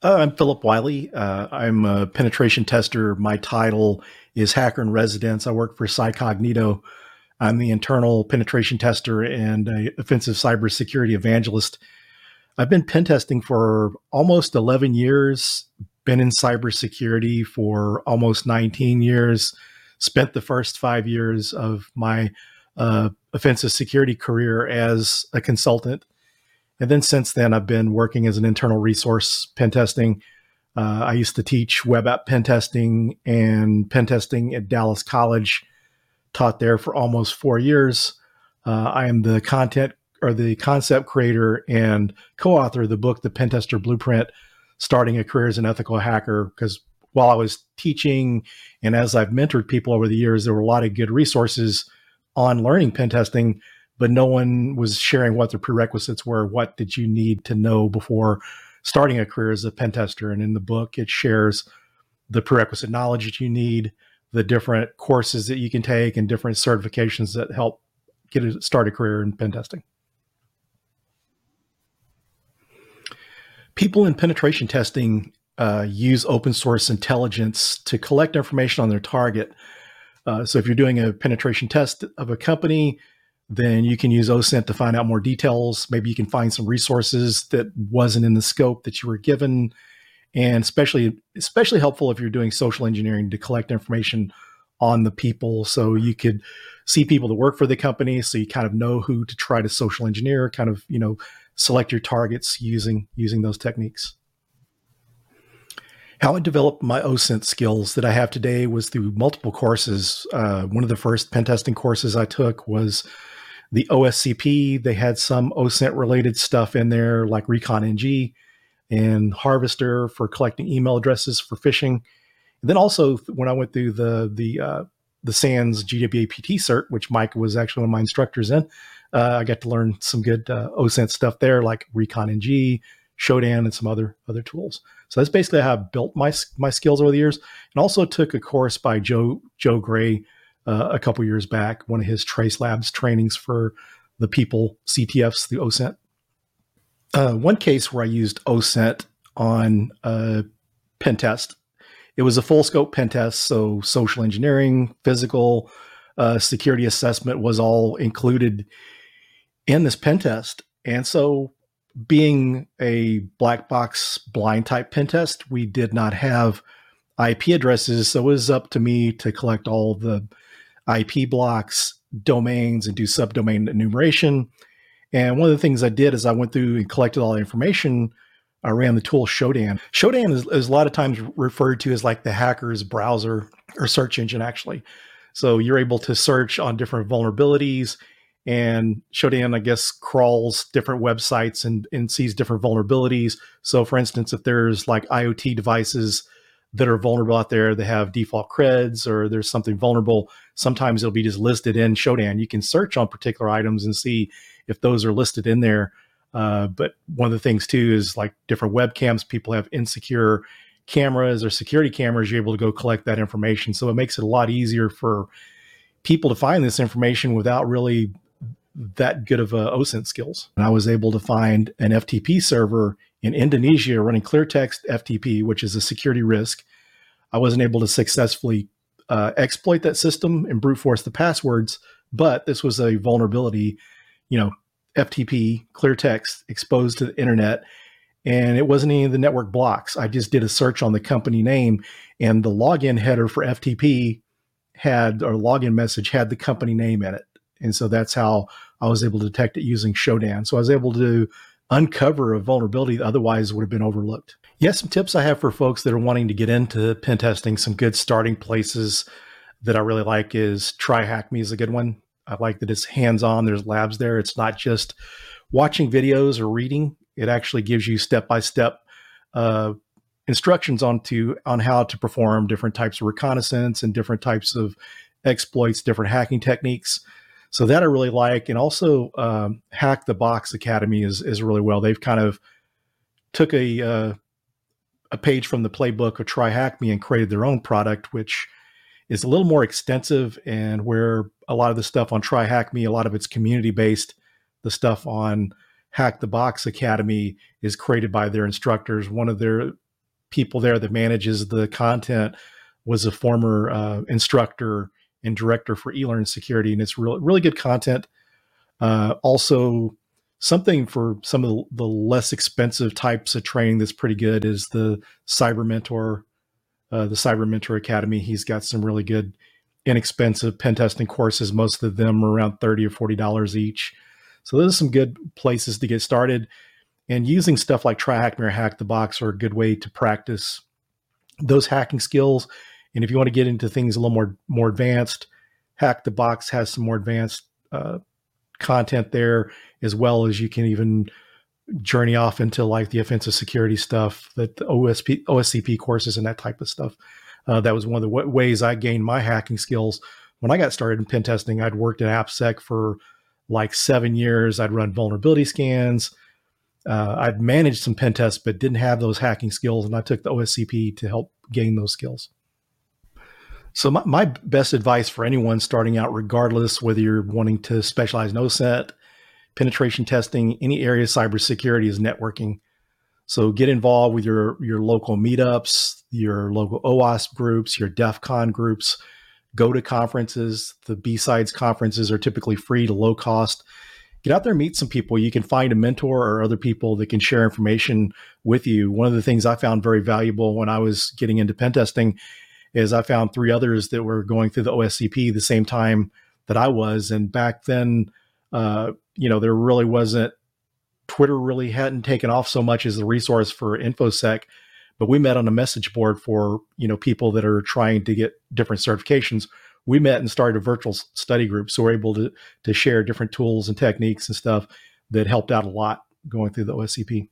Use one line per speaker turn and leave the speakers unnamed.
Uh, I'm Phillip Wylie. Uh, I'm a penetration tester. My title is Hacker in Residence. I work for CyCognito. I'm the internal penetration tester and a offensive cybersecurity evangelist. I've been pen testing for almost 11 years, been in cybersecurity for almost 19 years, spent the first five years of my uh, offensive security career as a consultant. And then since then, I've been working as an internal resource pen testing. Uh, I used to teach web app pen testing and pen testing at Dallas College, taught there for almost four years. Uh, I am the content or the concept creator and co-author of the book, The Pen Tester Blueprint, starting a career as an ethical hacker. Because while I was teaching and as I've mentored people over the years, there were a lot of good resources on learning pen testing, but no one was sharing what the prerequisites were. What did you need to know before starting a career as a pen tester? And in the book, it shares the prerequisite knowledge that you need, the different courses that you can take, and different certifications that help get a start a career in pen testing. People in penetration testing uh, use open source intelligence to collect information on their target uh, so if you're doing a penetration test of a company, then you can use OSINT to find out more details. Maybe you can find some resources that wasn't in the scope that you were given, and especially especially helpful if you're doing social engineering to collect information on the people. So you could see people that work for the company, so you kind of know who to try to social engineer. Kind of you know select your targets using using those techniques. How I developed my OSINT skills that I have today was through multiple courses. Uh, one of the first pen testing courses I took was the OSCP. They had some OSINT related stuff in there, like Recon NG and Harvester for collecting email addresses for phishing. And then also when I went through the the uh, the SANS GWAPT cert, which Mike was actually one of my instructors in, uh, I got to learn some good uh, OSINT stuff there, like Recon NG, Shodan, and some other other tools. So that's basically how I built my my skills over the years, and also took a course by Joe Joe Gray uh, a couple years back, one of his Trace Labs trainings for the people CTFs, the OSINT. Uh, one case where I used OSINT on a pen test. It was a full scope pen test, so social engineering, physical, uh, security assessment was all included in this pen test. And so being a black box blind type pen test, we did not have IP addresses. So it was up to me to collect all the IP blocks, domains, and do subdomain enumeration. And one of the things I did is I went through and collected all the information. I ran the tool Shodan. Shodan is, is a lot of times referred to as like the hacker's browser or search engine, actually. So you're able to search on different vulnerabilities and Shodan, I guess, crawls different websites and, and sees different vulnerabilities. So, for instance, if there's like IoT devices that are vulnerable out there, they have default creds or there's something vulnerable, sometimes it'll be just listed in Shodan. You can search on particular items and see if those are listed in there. Uh, but one of the things too is like different webcams, people have insecure cameras or security cameras, you're able to go collect that information. So it makes it a lot easier for people to find this information without really that good of uh, OSINT skills. And I was able to find an FTP server in Indonesia running clear text FTP, which is a security risk. I wasn't able to successfully uh, exploit that system and brute force the passwords, but this was a vulnerability, you know, FTP, clear text exposed to the internet. And it wasn't any of the network blocks. I just did a search on the company name, and the login header for FTP had, or login message had the company name in it. And so that's how I was able to detect it using Shodan. So I was able to uncover a vulnerability that otherwise would have been overlooked. Yes, some tips I have for folks that are wanting to get into pen testing. Some good starting places that I really like is Try Hack Me is a good one. I like that it's hands on. There's labs there. It's not just watching videos or reading. It actually gives you step by step instructions on to on how to perform different types of reconnaissance and different types of exploits, different hacking techniques. So that I really like, and also um, Hack the Box Academy is is really well. They've kind of took a uh, a page from the playbook of TryHackMe and created their own product, which is a little more extensive and where a lot of the stuff on TryHackMe, a lot of it's community based. The stuff on Hack the Box Academy is created by their instructors. One of their people there that manages the content was a former uh, instructor and director for eLearn Security, and it's really really good content. Uh, also, something for some of the, less expensive types of training that's pretty good is the Cyber Mentor, uh, the Cyber Mentor Academy. He's got some really good, inexpensive pen testing courses. Most of them are around thirty or forty dollars each. So those are some good places to get started. And using stuff like TryHackMe or Hack the Box are a good way to practice those hacking skills. And if you want to get into things a little more more advanced, Hack the Box has some more advanced uh, content there, as well as you can even journey off into like the offensive security stuff, that the OSP, OSCP courses and that type of stuff. Uh, that was one of the w- ways I gained my hacking skills. When I got started in pen testing, I'd worked in AppSec for like seven years. I'd run vulnerability scans. Uh, I'd managed some pen tests, but didn't have those hacking skills. And I took the OSCP to help gain those skills. So my, my best advice for anyone starting out, regardless whether you're wanting to specialize in OSINT, penetration testing, any area of cybersecurity is networking. So get involved with your your local meetups, your local OWASP groups, your DEF CON groups. Go to conferences. The B-Sides conferences are typically free to low cost. Get out there meet some people. You can find a mentor or other people that can share information with you. One of the things I found very valuable when I was getting into pen testing is I found three others that were going through the OSCP the same time that I was. And back then, uh, you know, there really wasn't Twitter really hadn't taken off so much as the resource for infosec but we met on a message board for you know people that are trying to get different certifications we met and started a virtual study group so we're able to to share different tools and techniques and stuff that helped out a lot going through the oscp